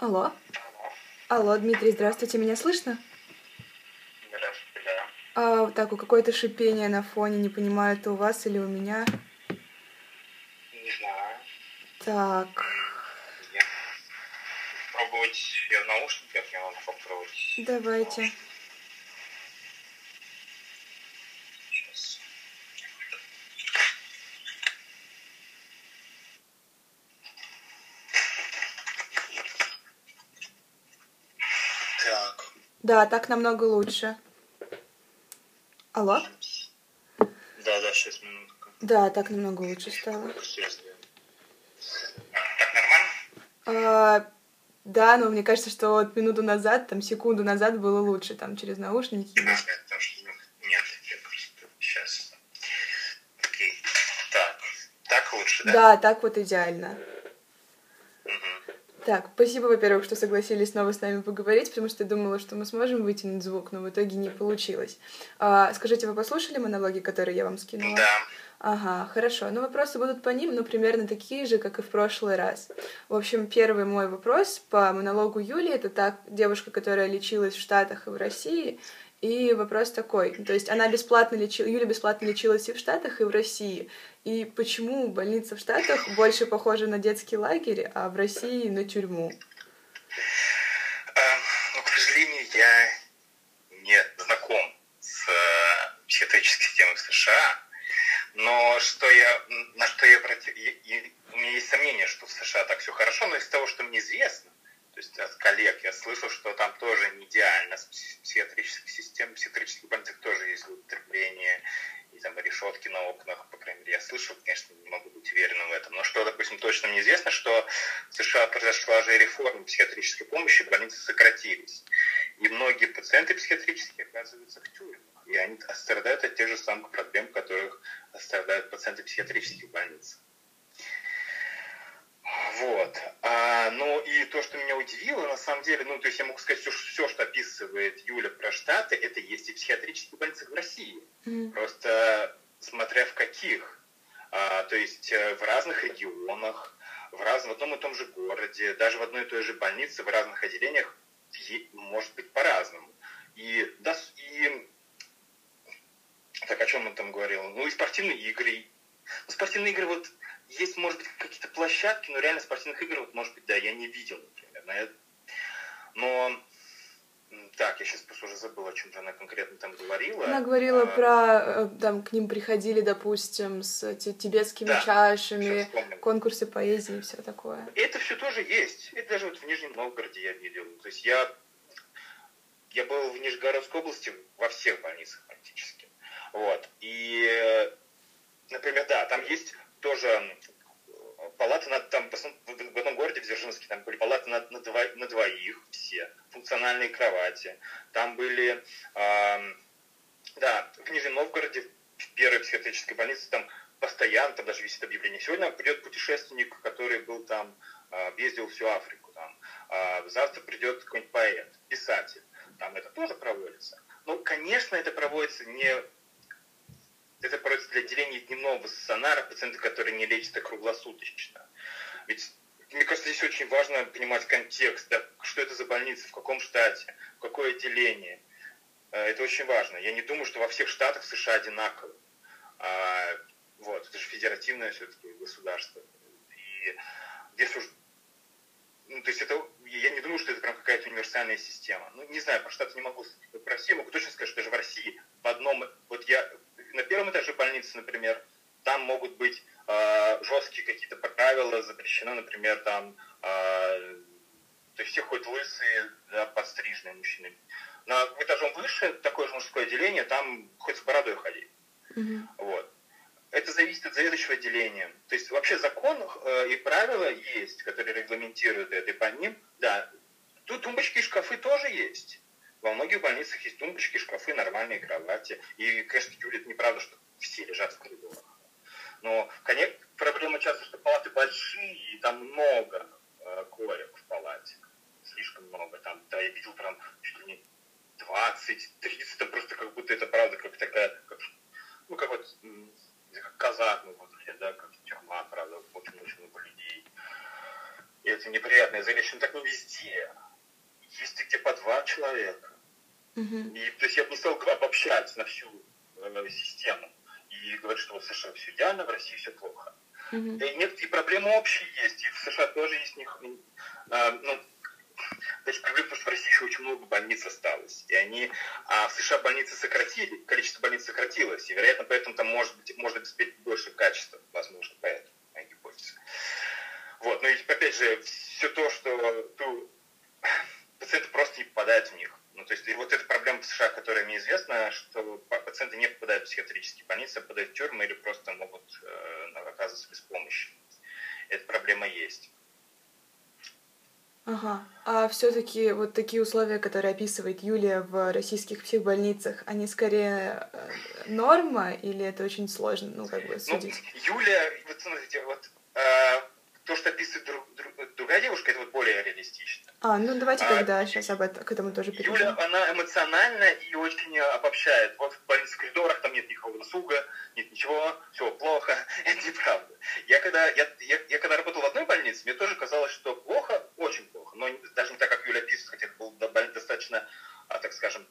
Алло. Алло, Дмитрий, здравствуйте, меня слышно? Здравствуйте, да. А, так, у какое-то шипение на фоне, не понимаю, это у вас или у меня. Не знаю. Так, Я... Пробовать я в наушниках, я могу попробовать. давайте. Сейчас. Так. Да, так намного лучше. Алло? Да, да, сейчас минутку. Да, так намного лучше стало. Так, нормально? А, да, но мне кажется, что вот минуту назад, там секунду назад было лучше, там через наушники. Да, потому что ну, нет, я просто сейчас. Окей. Так. Так лучше, да? Да, так вот идеально. Так, спасибо, во-первых, что согласились снова с нами поговорить, потому что я думала, что мы сможем вытянуть звук, но в итоге не получилось. А, скажите, вы послушали монологи, которые я вам скинула? Да. Ага, хорошо. Ну, вопросы будут по ним, но примерно такие же, как и в прошлый раз. В общем, первый мой вопрос по монологу Юли. Это так, девушка, которая лечилась в Штатах и в России. И вопрос такой. То есть она бесплатно лечила, Юля бесплатно лечилась и в Штатах, и в России. И почему больница в Штатах больше похожа на детский лагерь, а в России на тюрьму? Э, Ну, к сожалению, я не знаком с э, психиатрической системой в США, но что я, на что я обратил, у меня есть сомнение, что в США так все хорошо, но из того, что мне известно, то есть от коллег я слышал, что там тоже не идеально с пси- психиатрической системой, в психиатрических больницах тоже есть злоупотребление, и там решетки на окнах, по крайней мере, я слышал, конечно, не могу быть уверенным в этом, но что, допустим, точно мне известно, что в США произошла же реформа психиатрической помощи, больницы сократились. И многие пациенты психиатрические оказываются в тюрьмах. И они страдают от тех же самых проблем, которых страдают пациенты психиатрических больниц. Вот. А, ну и то, что меня удивило, на самом деле, ну, то есть я могу сказать, все, все что описывает Юля про Штаты, это есть и в психиатрических больницах в России. М, Просто смотря в каких. А, то есть э, в разных регионах, в, раз, в одном и том же городе, даже в одной и той же больнице, в разных отделениях может быть по-разному. И, да, и так о чем он там говорил? Ну и спортивные игры. Ну, спортивные игры вот есть, может быть, какие-то площадки, но реально спортивных игр, вот, может быть, да, я не видел, например. Но, я- но так, я сейчас просто уже забыл, о чем же она конкретно там говорила. Она говорила А, про, э, там, к ним приходили, допустим, с ти- тибетскими Да, чашами, конкурсы поэзии и все такое. Это все тоже есть. Это даже вот в Нижнем Новгороде я видел. То есть я, я был в Нижегородской области во всех больницах практически. Вот. И, э, например, да, там есть тоже палаты на, там, в одном городе, в Дзержинске, там были палаты на, на, дво- на двоих все, функциональные кровати. Там были, ам, да, в Нижнем Новгороде, в первой психиатрической больнице, там постоянно, там даже висит объявление. Сегодня придет путешественник, который был там, а, объездил всю Африку. Там. А завтра придет какой-нибудь поэт, писатель. Там это тоже проводится. Но, конечно, это проводится не... Это проводится для отделения дневного стационара, пациенты, которые не лечатся круглосуточно. Ведь мне кажется, здесь очень важно понимать контекст, да, что это за больница, в каком штате, какое отделение. Э, Это очень важно. Я не думаю, что во всех штатах США одинаково. А, вот, это же федеративное все-таки государство. И здесь уж ну, то есть это, я не думаю, что это прям какая-то универсальная система. Ну, не знаю, про Штаты не могу. Про Россию могу точно сказать, что даже в России в одном, вот я на первом этаже больницы, например, там могут быть э, жесткие какие-то правила, запрещено, например, там, э, то есть все ходят лысые, да, подстриженные мужчины. На этажом выше, такое же мужское отделение, там хоть с бородой ходить. Мгм. Вот. Это зависит от заведующего отделения. То есть вообще закон э, и правила есть, которые регламентируют это, и по ним, да, тут тумбочки и шкафы тоже есть. Во многих больницах есть тумбочки, шкафы, нормальные кровати. И, конечно, Юля, это неправда, что все лежат в коридорах. Но, конечно, проблема часто, что палаты большие, и там много э, коек в палате. Слишком много. Там, да, я видел прям чуть ли не 20, 30, там просто как будто это правда как такая, как, ну, как вот, как казармы выглядят, да, как тюрьма, правда, очень-очень много людей. И это неприятное зрелище, ну так не везде. Наезжать на всю э, систему и говорить, что в США все идеально, в России все плохо. Mm-hmm. И, нет, и проблемы общие есть, и в США тоже есть них, э, ну, то есть проблема, потому что в России еще очень много больниц осталось. И они, а в США больницы сократили, количество больниц сократилось. И, вероятно, поэтому там может быть, можно обеспечить больше качества, возможно, поэтому, моя гипотеза. Вот, но и, опять же, все то, что ту, пациенты просто не попадают в них. Ну, то есть, и вот эта проблема в США, которая мне известна, что пациенты не попадают в психиатрические больницы, а попадают в тюрьмы или просто могут э, оказываться без помощи. Эта проблема есть. Ага. А все-таки вот такие условия, которые описывает Юлия в российских психбольницах, они скорее э, норма или это очень сложно, ну, как бы, ну, судить? Ну, Юлия, вот смотрите, вот э, то, что описывает друг, друг, другая девушка, это вот более реалистично. А, ну давайте а, тогда сейчас об этом, к этому тоже перейдем. Юля, она эмоциональна и очень обобщает. Вот в больнице коридорах там нет никакого досуга, нет ничего, все плохо. Это неправда. Я когда, я, я, я когда работал в одной больнице, мне тоже казалось, что плохо, очень плохо. Но даже не так, как Юля описывает, хотя это был достаточно, а, так скажем,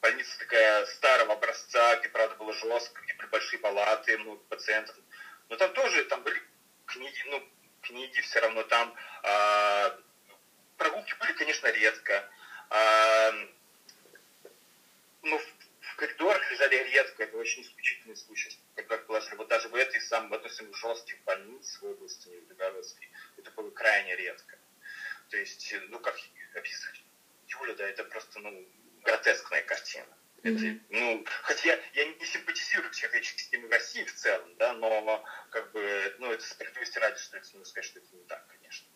больница такая старого образца, где, правда, было жестко, где были большие палаты, много пациентов. Но там тоже, там были книги, ну, книги все равно там. Э, прогулки были, конечно, редко. Э, ну, в, в коридорах лежали редко. Это очень исключительный случай. Как положили. Вот даже в этой самой, в одной жестких больниц в области Нижегородской, это было крайне редко. То есть, ну, как описывать Юля, да, это просто, ну, гротескная картина. Ну, хотя я, я не симпатизирую психиатрической системе России в целом, да, но как бы, ну, это справедливости ради, что это, ну, сказать, что это не так, конечно.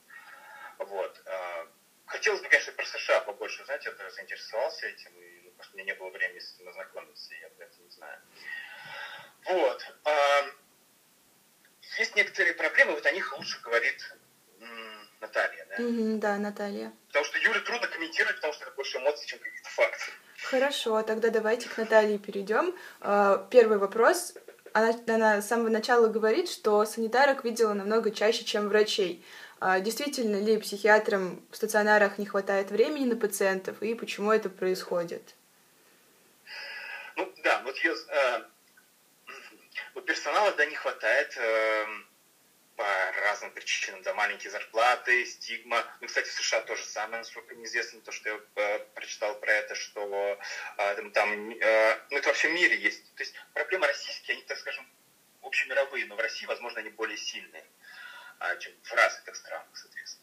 Вот. А, хотелось бы, конечно, про США побольше знать, я тоже заинтересовался этим, и, ну, что у меня не было времени с этим ознакомиться, я про это не знаю. Вот. А, есть некоторые проблемы, вот о них лучше говорит Наталья, да? Mm-hmm, да, Наталья. Потому что Юре трудно комментировать, потому что это больше эмоций, чем. Хорошо, тогда давайте к Наталье перейдем. А, первый вопрос. Она, она с самого начала говорит, что санитарок видела намного чаще, чем врачей. А, действительно ли психиатрам в стационарах не хватает времени на пациентов и почему это происходит? Ну да, вот я, э, вот персонала да не хватает. Э, по разным причинам, да, маленькие зарплаты, стигма. Ну, кстати, в США тоже самое, насколько мне известно, то, что я э, прочитал про это, что э, там, там э, ну, это во всем мире есть. То есть проблемы российские, они, так скажем, общемировые, но в России, возможно, они более сильные, э, чем в развитых странах, соответственно.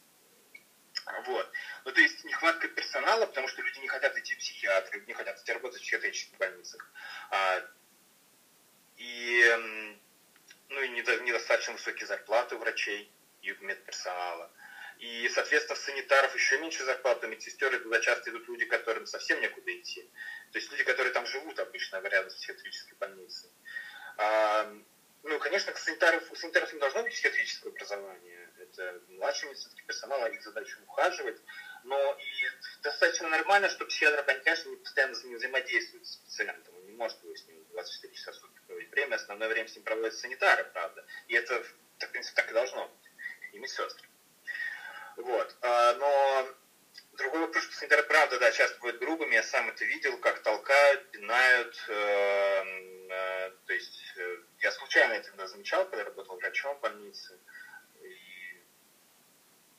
Вот. Ну, то есть нехватка персонала, потому что люди не хотят идти в психиатры, не хотят идти работать в психиатрических больницах. А, и высокие зарплаты врачей и медперсонала. И, соответственно, санитаров еще меньше зарплаты, медсестер, и туда часто идут люди, которым совсем некуда идти. То есть люди, которые там живут обычно рядом с психиатрической больницей. А, ну, конечно, санитаров, у санитаров не должно быть психиатрического образования. Это младший медицинский персонал, а их задача ухаживать. Но и достаточно нормально, что психиатр, конечно, не постоянно с ним взаимодействует с пациентом. Он не может его с ним 24 часа в сутки время. Основное время с ним проводят санитары, правда. И это, в принципе, так и должно быть. И медсестры. Вот. А, но другой вопрос, что санитары, правда, да, часто бывают грубыми. Я сам это видел, как толкают, пинают. Э, э, то есть э, я случайно это замечал, когда работал врачом в больнице. И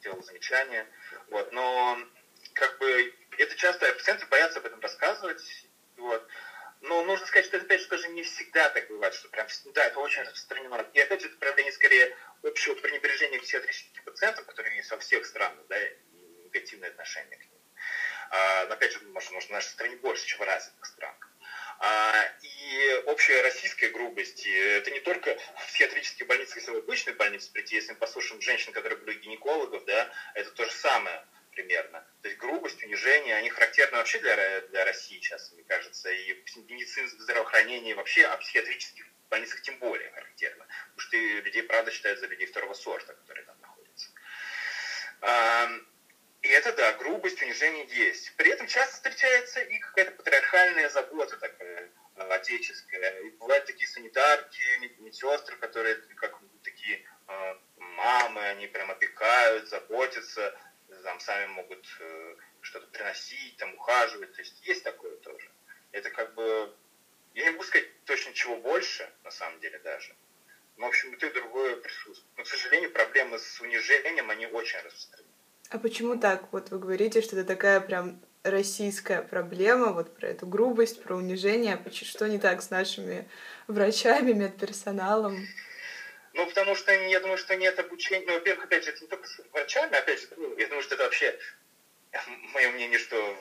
делал замечания. Вот. Но как бы это часто пациенты боятся об этом рассказывать. Не всегда так бывает, что прям, да, это очень распространено. И опять же, это проявление скорее общего пренебрежения к психиатрическим пациентам, которые есть во всех странах, да, и негативное отношение к ним. А, но опять же, может, может, в нашей стране больше, чем в развитых странах. А, и общая российская грубость, это не только в психиатрических больницах, если в обычной больнице прийти, если мы послушаем женщин, которые были гинекологов, да, это то же самое примерно. То есть грубость, унижение, они характерны вообще для, для России сейчас, мне кажется, и в медицинском здравоохранении вообще, а психиатрических больницах тем более характерно. Потому что людей, правда, считают за людей второго сорта, которые там находятся. И это, да, грубость, унижение есть. При этом часто встречается и какая-то патриархальная забота такая, э, отеческая. И бывают такие санитарки, медсестры, которые как такие э, мамы, они прям заботятся, там сами могут э, что-то приносить, там ухаживать. То есть есть такое тоже. Это как бы чего больше, на самом деле даже. Но, в общем, и то, и другое присутствует. Но, к сожалению, проблемы с унижением, они очень распространены. А почему так? Вот вы говорите, что это такая прям российская проблема, вот про эту грубость, про унижение. Что не так с нашими врачами, медперсоналом? Ну, потому что я думаю, что нет обучения. Ну, во-первых, опять же, это не только с врачами, опять же, ну, я думаю, что это вообще мое мнение, что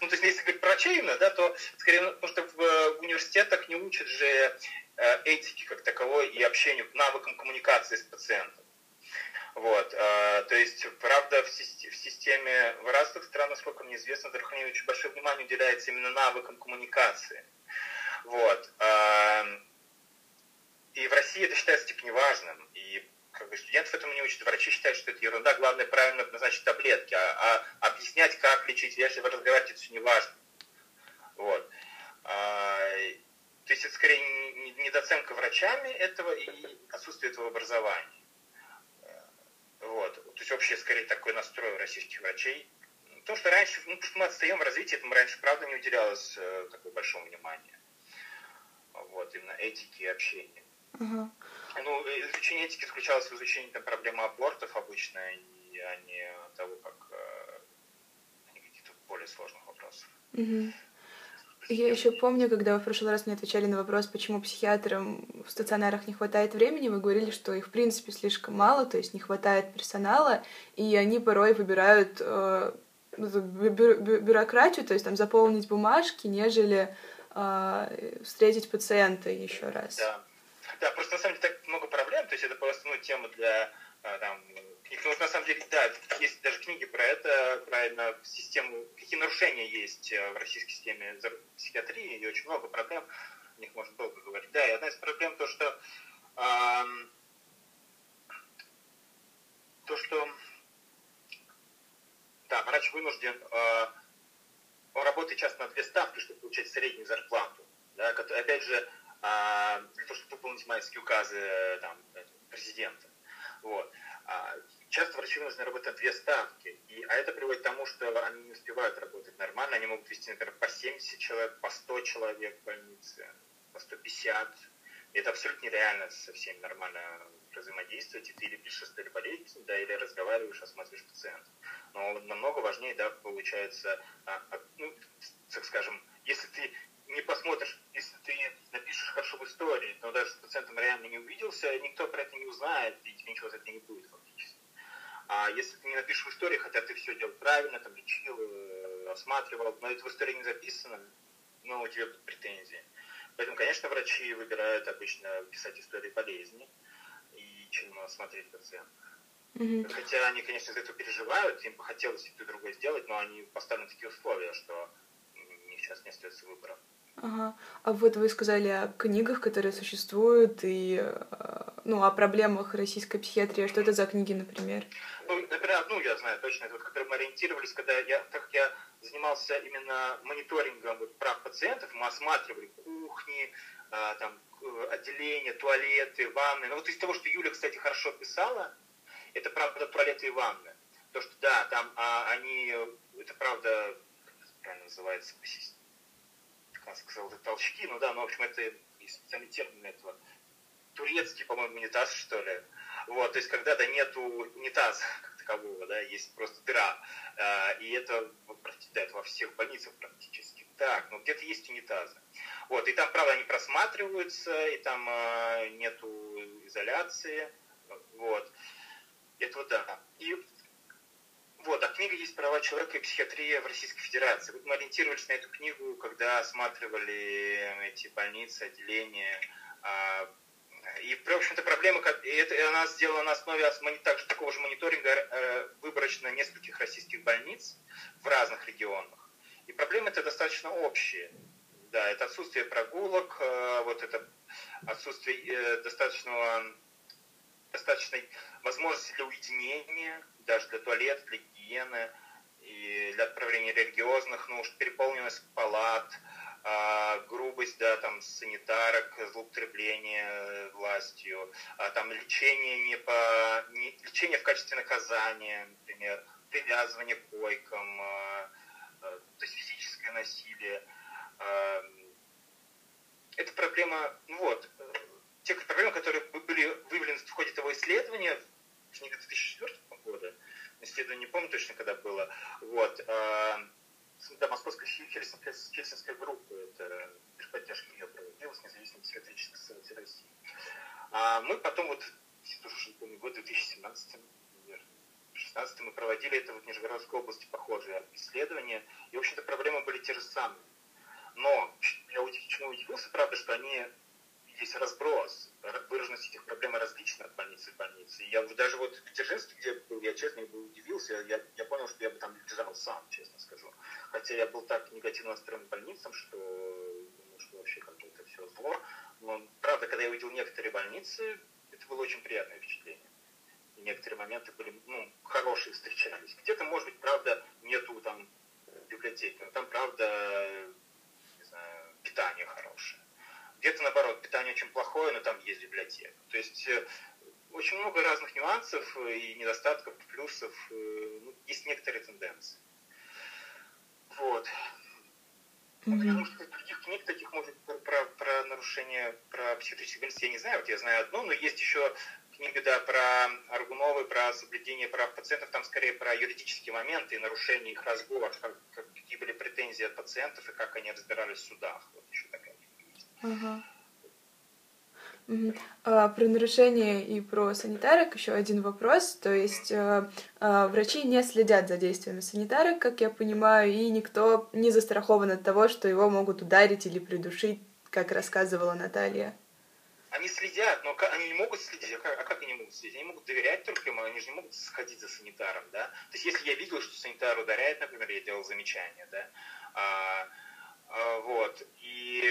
ну, то есть, если говорить про врачей именно, да, то скорее, потому что в университетах не учат же э, этики как таковой и общению, навыкам коммуникации с пациентом. Вот, э, то есть, правда, в, системе, в системе разных странах, насколько мне известно, здравоохранению очень большое внимание уделяется именно навыкам коммуникации. Вот. Э, и в России это считается типа неважным. И как бы студентов этому не учат, врачи считают, что это ерунда, главное правильно назначить таблетки, а, а объяснять, как лечить, если вы разговариваете, это все не. Вот. А, то есть это скорее недооценка врачами этого и отсутствие этого образования. Вот. То есть вообще скорее такой настрой российских врачей. То, что раньше, ну, потому что мы отстаем в развитии, этому раньше, правда, не уделялось э, такого большого внимания. Вот, именно этики и общения. Ну, изучение этики заключалось в изучении там, проблемы абортов обычно, и, а не того, как э, каких-то более сложных вопросов. Uh-huh. Я еще помню, когда вы в прошлый раз мне отвечали на вопрос, почему психиатрам в стационарах не хватает времени, вы говорили, что их в принципе слишком мало, то есть не хватает персонала, и они порой выбирают э, бю бюрократию, то есть там заполнить бумажки, нежели э, встретить пациента еще раз. Да. Да, просто на самом деле так много проблем, то есть это просто ну, тема для э, там, книг. Ну, на самом деле, да, есть даже книги про это, именно систему, какие нарушения есть э, в российской системе психиатрии, и очень много проблем, о них можно долго говорить. Да, и одна из проблем то, что э, то, что да, врач вынужден, э, он работает часто на две ставки, чтобы получать среднюю зарплату. Да, опять же, э, для того, чтобы выполнить майские указы э, там, президента. Вот. А, часто врачи вынуждены работать две ставки, и, а это приводит к тому, что они не успевают работать нормально, они могут вести, например, по 70 человек, по 100 человек в больнице, по 150. И это абсолютно нереально со всеми нормально взаимодействовать, и ты или пишешь или болезнь, да, или разговариваешь, осматриваешь пациента. Но намного важнее, да, получается, а, а, ну, так скажем, если ты не посмотришь, если ты напишешь хорошо в истории, но даже с пациентом реально не увиделся, никто про это не узнает, и тебе ничего за это не будет фактически. А если ты не напишешь в истории, хотя ты все делал правильно, там лечил, э, осматривал, но это в истории не записано, но у тебя будут претензии. Поэтому, конечно, врачи выбирают обычно писать истории болезни, и чем осмотреть пациента. Mm-hmm. Хотя они, конечно, за это переживают, им бы хотелось и то, другое сделать, но они поставлены такие условия, что у них сейчас не остается выбора. Ага. А вот вы сказали о книгах, которые существуют, и э, ну, о проблемах российской психиатрии. Что это за книги, например? Ну, например, одну я знаю точно, это которой мы ориентировались, когда я, так как я занимался именно мониторингом вот, прав пациентов, мы осматривали кухни, э, там, отделения, туалеты, ванны. Ну, вот из того, что Юля, кстати, хорошо писала, это правда туалеты и ванны. То, что да, там а, они, это правда, как это правильно называется, как сказал, это толчки, ну да, ну, в общем, это специальный термин этого. Турецкий, по-моему, унитаз, что ли. Вот, то есть, когда да, нету унитаза как такового, да, есть просто дыра. А, и это, да, это во всех больницах практически так, но где-то есть унитазы. Вот, и там, правда, они просматриваются, и там а, нету изоляции. Вот. Это вот да. И вот, а книга есть «Права человека и психиатрия в Российской Федерации». Вот мы ориентировались на эту книгу, когда осматривали эти больницы, отделения. А, и, в общем-то, проблема, это она сделана на основе также такого же мониторинга э, выборочно нескольких российских больниц в разных регионах. И проблемы это достаточно общие. Да, это отсутствие прогулок, э, вот это отсутствие э, достаточного достаточной возможности для уединения, даже для туалета, для гигиены и для отправления религиозных нужд, переполненность палат, а, грубость, да, там, санитарок, злоупотребление властью, а, там, лечение не по, не, лечение в качестве наказания, например, привязывание к койкам, а, то есть физическое насилие. Это, проблема, ну вот, э, те проблемы, которые были выявлены в ходе этого исследования, в книге 2004 года, исследование не помню точно, когда было, вот, а, да, Московская Хельсинская группа, это поддержки ее проводилась, независимый психиатрический совет России. А мы потом вот, тоже не помню, год 2017, наверное, 2016 мы проводили это вот в Нижегородской области похожие исследования, и, в общем-то, проблемы были те же самые. Но я чему удивился, правда, что они есть разброс, выраженность этих проблем различна от больницы к больнице. Я даже вот в Дзержинске, где был, я честно был удивился, я, я понял, что я бы там лежал сам, честно скажу. Хотя я был так негативно настроен больницам, что думаю, что вообще как бы это все зло. Но правда, когда я увидел некоторые больницы, это было очень приятное впечатление. И некоторые моменты были, ну, хорошие встречались. Где-то, может быть, правда, нету там библиотеки, но там, правда, не знаю, питание хорошее где-то наоборот, питание очень плохое, но там есть библиотека. То есть э, очень много разных нюансов и недостатков, плюсов. Э, ну, есть некоторые тенденции. Вот. Mm-hmm. Я думаю, других книг таких, может, про, про, про нарушение, про психические больницы я не знаю. Вот я знаю одну, но есть еще книга, да, про Аргуновой, про соблюдение прав пациентов, там скорее про юридические моменты и нарушение их разбора, как, какие были претензии от пациентов и как они разбирались в судах. Вот еще Ага. А, про нарушение и про санитарок еще один вопрос. То есть а, а, врачи не следят за действиями санитарок, как я понимаю, и никто не застрахован от того, что его могут ударить или придушить, как рассказывала Наталья. Они следят, но они не могут следить. А как, а как они могут следить? Они могут доверять только ему, они же не могут сходить за санитаром, да? То есть если я видел, что санитар ударяет, например, я делал замечание, да? А, а, вот. И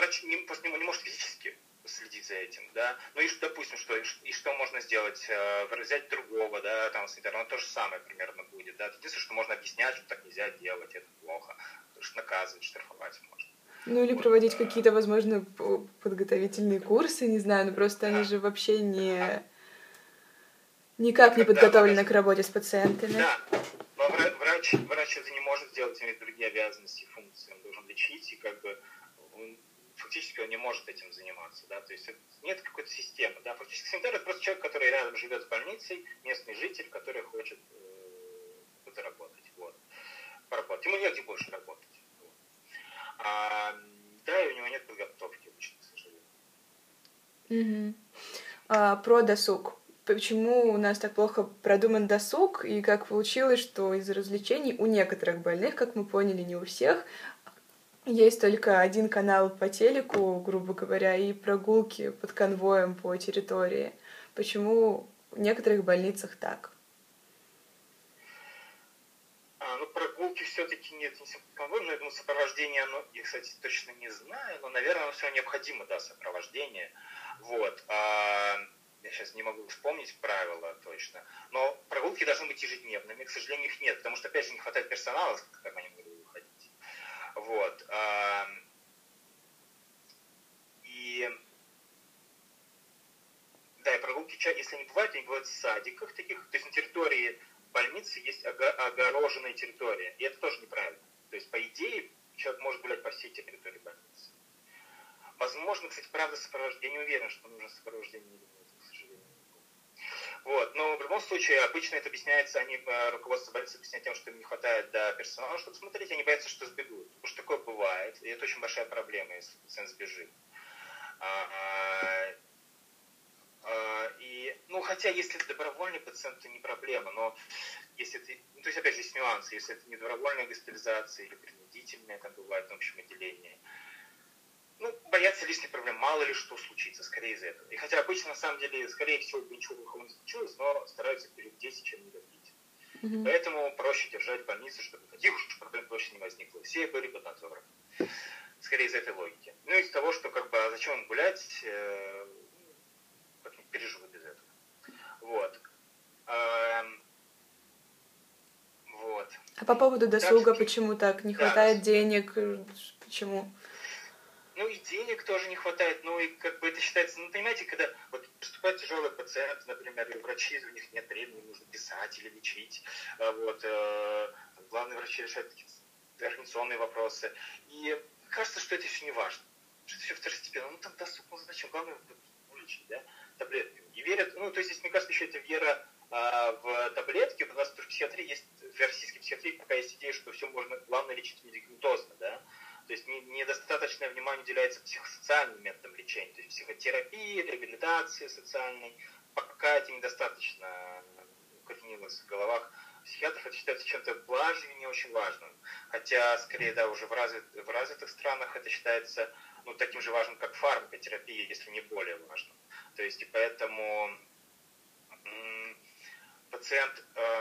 врач не, просто не, не может физически следить за этим, да. Ну и, допустим, что, и что можно сделать? Э, взять другого, да, там, санитара, ну, то же самое примерно будет, да. Единственное, что можно объяснять, что так нельзя делать, это плохо. Потому что наказывать, штрафовать можно. Ну или проводить какие-то, возможно, подготовительные курсы, не знаю, но просто да. они же вообще не никак не подготовлены к работе с пациентами. Да, но врач, врач это не может сделать, имеет другие обязанности и функции. Он должен лечить, и как бы он фактически он не может этим заниматься, да, то есть нет какой-то системы, да, фактически санитар это просто человек, который рядом живет с больницей, местный житель, который хочет э, заработать, вот, поработать. Ему негде больше работать. Вот. А, да, и у него нет подготовки обычно, к сожалению. Угу. А, про досуг. Почему у нас так плохо продуман досуг, и как получилось, что из развлечений у некоторых больных, как мы поняли, не у всех, есть только один канал по телеку, грубо говоря, и прогулки под конвоем по территории. Почему в некоторых больницах так? А, ну, прогулки все-таки нет, не но я думаю, сопровождение, оно, я, кстати, точно не знаю, но, наверное, все необходимо, да, сопровождение. Вот. А, я сейчас не могу вспомнить правила точно, но прогулки должны быть ежедневными, к сожалению, их нет, потому что, опять же, не хватает персонала, как они могут вот. И да, и прогулки, если они бывают, они бывают в садиках таких, то есть на территории больницы есть огороженная территория, и это тоже неправильно. То есть, по идее, человек может гулять по всей территории больницы. Возможно, кстати, правда, сопровождение, я не уверен, что нужно сопровождение вот. Но в любом случае, обычно это объясняется, они, э, руководство больницы объясняет тем, что им не хватает да, персонала, чтобы смотреть, они боятся, что сбегут. Потому что такое бывает, и это очень большая проблема, если пациент сбежит. А, а, и, ну, хотя, если это добровольный пациент, то не проблема, но если это, ну, то есть, опять же, есть нюансы, если это не добровольная госпитализация или принудительная, там бывает в общем отделении, ну, боятся лишних проблем, мало ли что случится, скорее из этого. И хотя обычно, на самом деле, скорее всего, ничего плохого не случилось, но стараются переубедить, чем не добить. Mm-hmm. Поэтому проще держать больницу, чтобы таких уж проблем точно не возникло. Все были под надзором. Скорее из этой логики. Ну, из того, что как бы, а зачем им гулять, э, как-нибудь переживут без этого. Вот. Эм, вот. А по поводу досуга, почему так? Не хватает да. денег? Почему? Ну и денег тоже не хватает, ну и как бы это считается, ну понимаете, когда вот поступает тяжелый пациент, например, и врачи, у них нет времени, нужно писать или лечить, а вот, э, главные врачи решают организационные вопросы, и кажется, что это все не важно, что это все второстепенно, ну там досуг, ну зачем, главное вылечить, да, таблетки. И верят, ну то есть мне кажется, еще это вера а, в таблетки, у нас в психиатрии есть, в российской психиатрии пока есть идея, что все можно, главное, лечить медикаментозно, да, то есть недостаточное внимание уделяется психосоциальным методам лечения, то есть психотерапии, реабилитации социальной. Пока это недостаточно укоренилось в головах психиатров, это считается чем-то и не очень важным. Хотя, скорее, да, уже в, развит, в развитых странах это считается ну, таким же важным, как фармакотерапия, если не более важным. То есть, и поэтому пациент э,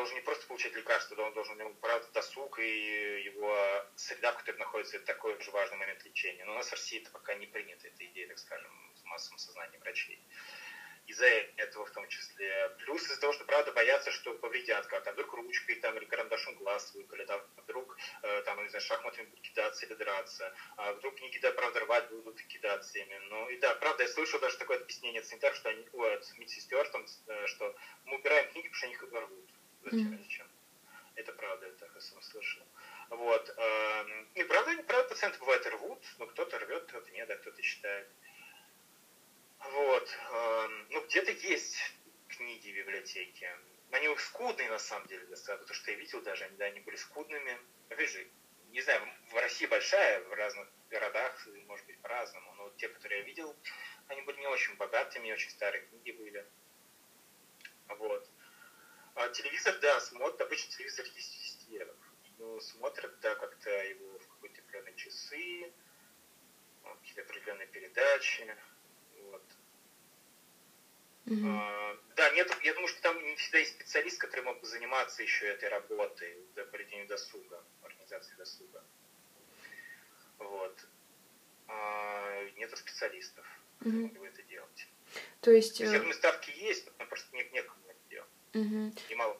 должен не просто получать лекарства, он должен ему правда досуг и его среда, в которой находится, это такой же важный момент лечения. Но у нас в России это пока не принято, эта идея, так скажем, в массовом сознании врачей. Из-за этого в том числе. Плюс из-за того, что правда боятся, что повредят как-то. Вдруг ручкой там, или карандашом глаз выколят, а вдруг э, там, не знаю, шахматами будут кидаться или драться, а вдруг книги, да, правда, рвать будут кидаться ими. Ну и да, правда, я слышал даже такое объяснение санитаров, что они, ой, от медсестер, там, э, что мы убираем книги, потому что они их рвут. Зачем, зачем? Это правда, я так слышал. Вот. Эм, и правда, правда, пациенты бывают рвут, но кто-то рвет, кто-то нет, а кто-то считает. Вот. Эм, ну, где-то есть книги в библиотеке. Они скудные, на самом деле, достаточно. То, что я видел даже, они, да, они были скудными. Опять же, не знаю, в России большая, в разных городах, может быть, по-разному. Но вот те, которые я видел, они были не очень богатыми, очень старые книги были. Вот. А телевизор, да, смотрят, обычно телевизор есть везде. Ну, смотрят, да, как-то его в какие-то определенные часы, какие-то определенные передачи. Вот. Mm-hmm. А, да, нет, я думаю, что там не всегда есть специалист, который мог бы заниматься еще этой работой, до проведения досуга, организации досуга. Вот. А, нету специалистов, которые mm-hmm. могли бы это делать. То есть... То есть, я думаю, ставки есть, но просто нет, некому Угу. И мало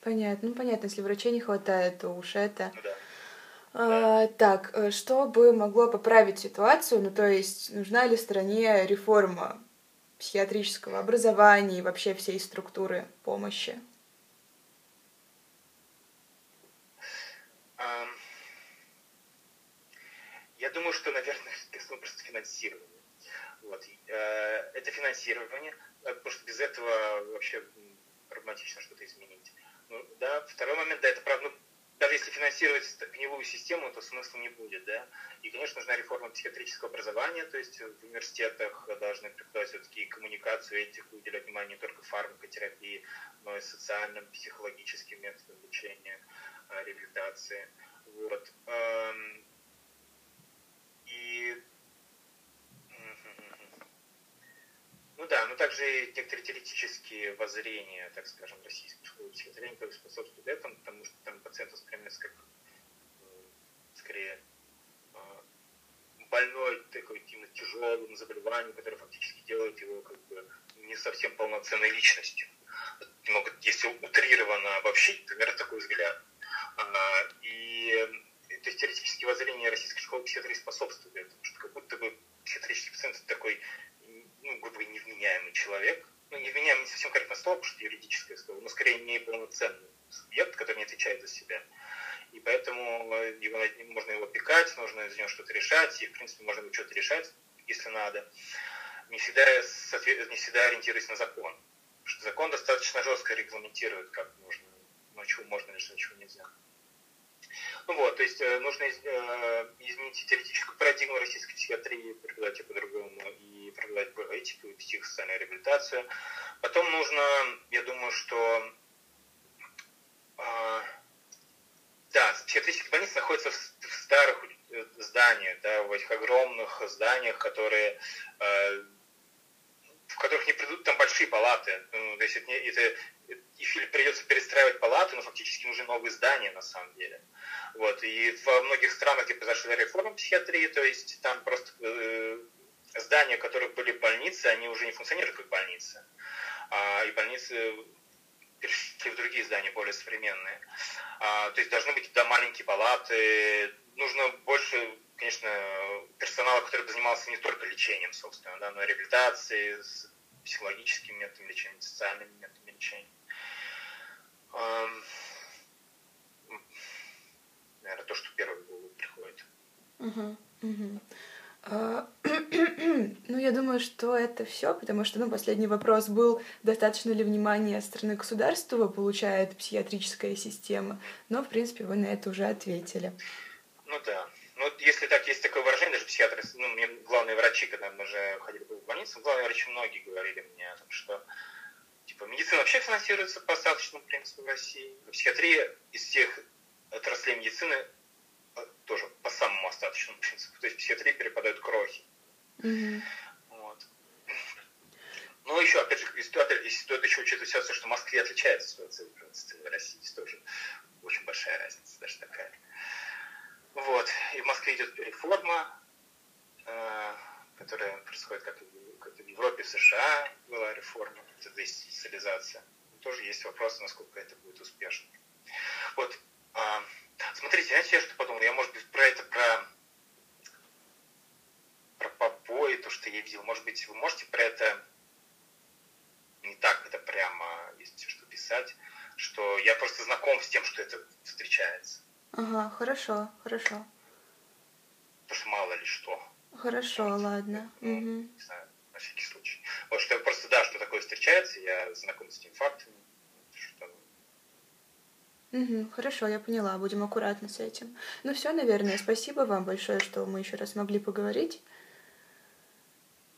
Понятно. Ну, понятно, если врачей не хватает, то уж это... Ну, да. А, так, э, что бы могло поправить ситуацию? Ну, то есть, нужна ли стране реформа психиатрического образования и вообще всей структуры помощи? Я думаю, что, наверное, это просто финансирование. Вот. Э, это финансирование, э, потому что без этого вообще проблематично что-то изменить. Ну, да, второй момент, да, это правда, ну, даже если финансировать гнилую систему, то смысла не будет, да. И, конечно, нужна реформа психиатрического образования, то есть в университетах должны преподавать все-таки коммуникацию, этику, уделять внимание не только фармакотерапии, но и социальным, психологическим методам лечения, э, реабилитации. Вот. И Ну да, но также и некоторые теоретические воззрения, так скажем, российской школы способствуют этому, потому что там пациент воспринимается как скорее а, больной такой именно тяжелым заболеванием, которое фактически делает его как бы не совсем полноценной личностью. Могут, если утрированно обобщить, примерно такой взгляд. А, и то есть теоретические воззрения российской школы психиатрии способствуют этому, что как будто бы психиатрический пациент такой ну, грубо говоря, невменяемый человек. Ну, невменяемый не совсем корректное слово, потому что юридическое слово, но скорее неполноценный субъект, который не отвечает за себя. И поэтому его, можно его опекать, нужно за него что-то решать, и, в принципе, можно ему что-то решать, если надо. Не всегда, не всегда ориентируясь на закон. Потому что закон достаточно жестко регламентирует, как можно, ну, чего можно решать, чего нельзя. Ну вот, то есть э, нужно э, изменить теоретическую парадигму российской психиатрии, преподавать ее по-другому, и преподавать этику и психосоциальную реабилитацию. Потом нужно, я думаю, что э, да, психиатрические больницы находятся в, в старых зданиях, да, в этих огромных зданиях, которые в которых не придут там большие палаты. Ну, то есть это, это, или придется перестраивать палаты, но фактически нужны новые здания на самом деле. Вот. И во многих странах, где произошла реформа психиатрии, то есть там просто э, здания, которые были больницы, они уже не функционируют как больницы. А, и больницы перешли в другие здания, более современные. А, то есть должны быть да, маленькие палаты, нужно больше, конечно, персонала, который бы занимался не только лечением, собственно, да, но и реабилитацией, с психологическими методами лечения, социальными методами лечения. Наверное, то, что голову приходит. Угу, угу. Ну, я думаю, что это все, потому что, ну, последний вопрос был, достаточно ли внимания стороны государства получает психиатрическая система, но, в принципе, вы на это уже ответили. Ну да. Ну, если так, есть такое выражение, даже психиатры, ну, мне главные врачи, когда мы же ходили в больницу, главные врачи многие говорили мне о том, что типа медицина вообще финансируется по остаточному принципу в России. Психиатрия из всех отраслей медицины э, тоже по самому остаточному принципу. То есть психиатрии перепадают крохи. Mm-hmm. Вот. Ну, еще, опять же, если стоит еще учитывать ситуацию, что в Москве отличается ситуация в России, тоже очень большая разница, даже такая. Вот. И в Москве идет реформа, э, которая происходит как, как в Европе, в США была реформа, это деинституциализация. Тоже есть вопрос, насколько это будет успешно. Вот. А, смотрите, знаете, я что подумал? Я, может быть, про это, про, про побои, то, что я видел, может быть, вы можете про это не так это прямо, если что писать, что я просто знаком с тем, что это встречается. Ага, хорошо, хорошо. Потому что мало ли что. Хорошо, ладно. Ну, угу. Не знаю, на всякий случай. Вот что просто, да, что такое встречается, я знаком с этими фактами. Угу, хорошо, я поняла, будем аккуратны с этим. Ну все, наверное, спасибо вам большое, что мы еще раз могли поговорить.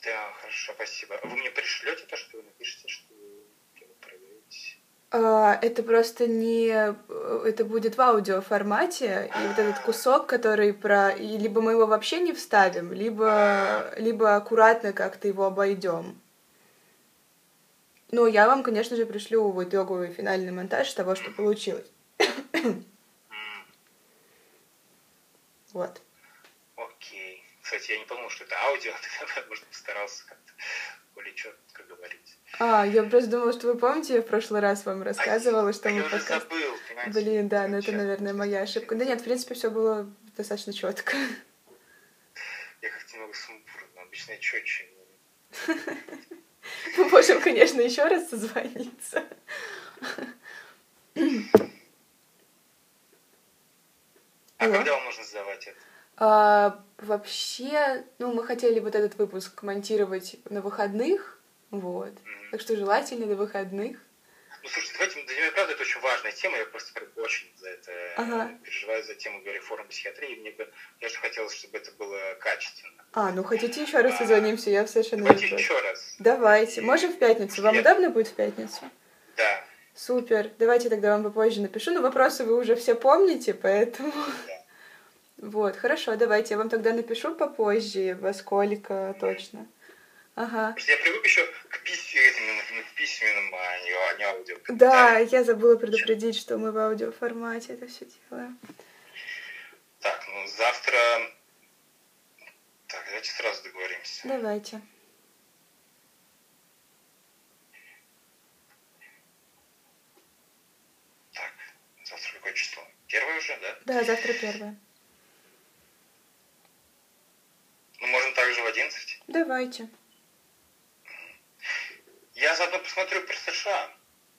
Да, хорошо, спасибо. Вы мне пришлете то, что вы напишете, что а, это просто не... Это будет в аудиоформате, и вот этот кусок, который про... И либо мы его вообще не вставим, либо, либо аккуратно как-то его обойдем. Ну, я вам, конечно же, пришлю в итоговый финальный монтаж того, что получилось. вот. Окей. Кстати, я не подумал, что это аудио, тогда, может, постарался как-то более четко говорить. А, я просто думала, что вы помните, я в прошлый раз вам рассказывала, а что а мы я подкаст... забыл, Блин, да, но ну это, наверное, моя ошибка. Да нет, в принципе, все было достаточно четко. Я как-то немного сумбурно, обычно я четче. Мы можем, конечно, еще раз созвониться. А когда вам нужно сдавать это? А, вообще, ну, мы хотели вот этот выпуск монтировать на выходных, вот. Mm-hmm. Так что желательно до выходных. Ну, слушайте, давайте, для меня, правда, это очень важная тема, я просто очень за это ага. переживаю за тему реформы психиатрии, мне бы, конечно, хотелось, чтобы это было качественно. А, ну хотите еще раз а, созвонимся, я совершенно Давайте не еще раз. Давайте, можем в пятницу, вам удобно будет в пятницу? Да. Супер, давайте тогда вам попозже напишу, но вопросы вы уже все помните, поэтому... Да. Вот, хорошо, давайте, я вам тогда напишу попозже, во сколько точно. Ага. Я привык еще к, письменным, к письменным, а не, а не аудио. Да, я забыла предупредить, что мы в аудиоформате это все делаем. Так, ну завтра... Так, давайте сразу договоримся. Давайте. Так, завтра какое число? Первое уже, да? Да, завтра первое. Ну, можем также в 11? Давайте. Я заодно посмотрю про США.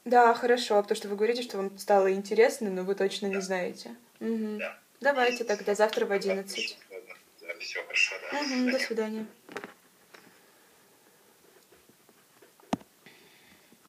Да, хорошо, потому что вы говорите, что вам стало интересно, но вы точно да. не знаете. Угу. Да. Давайте тогда завтра в 11. Да, все хорошо, да. Угу, до свидания. До свидания.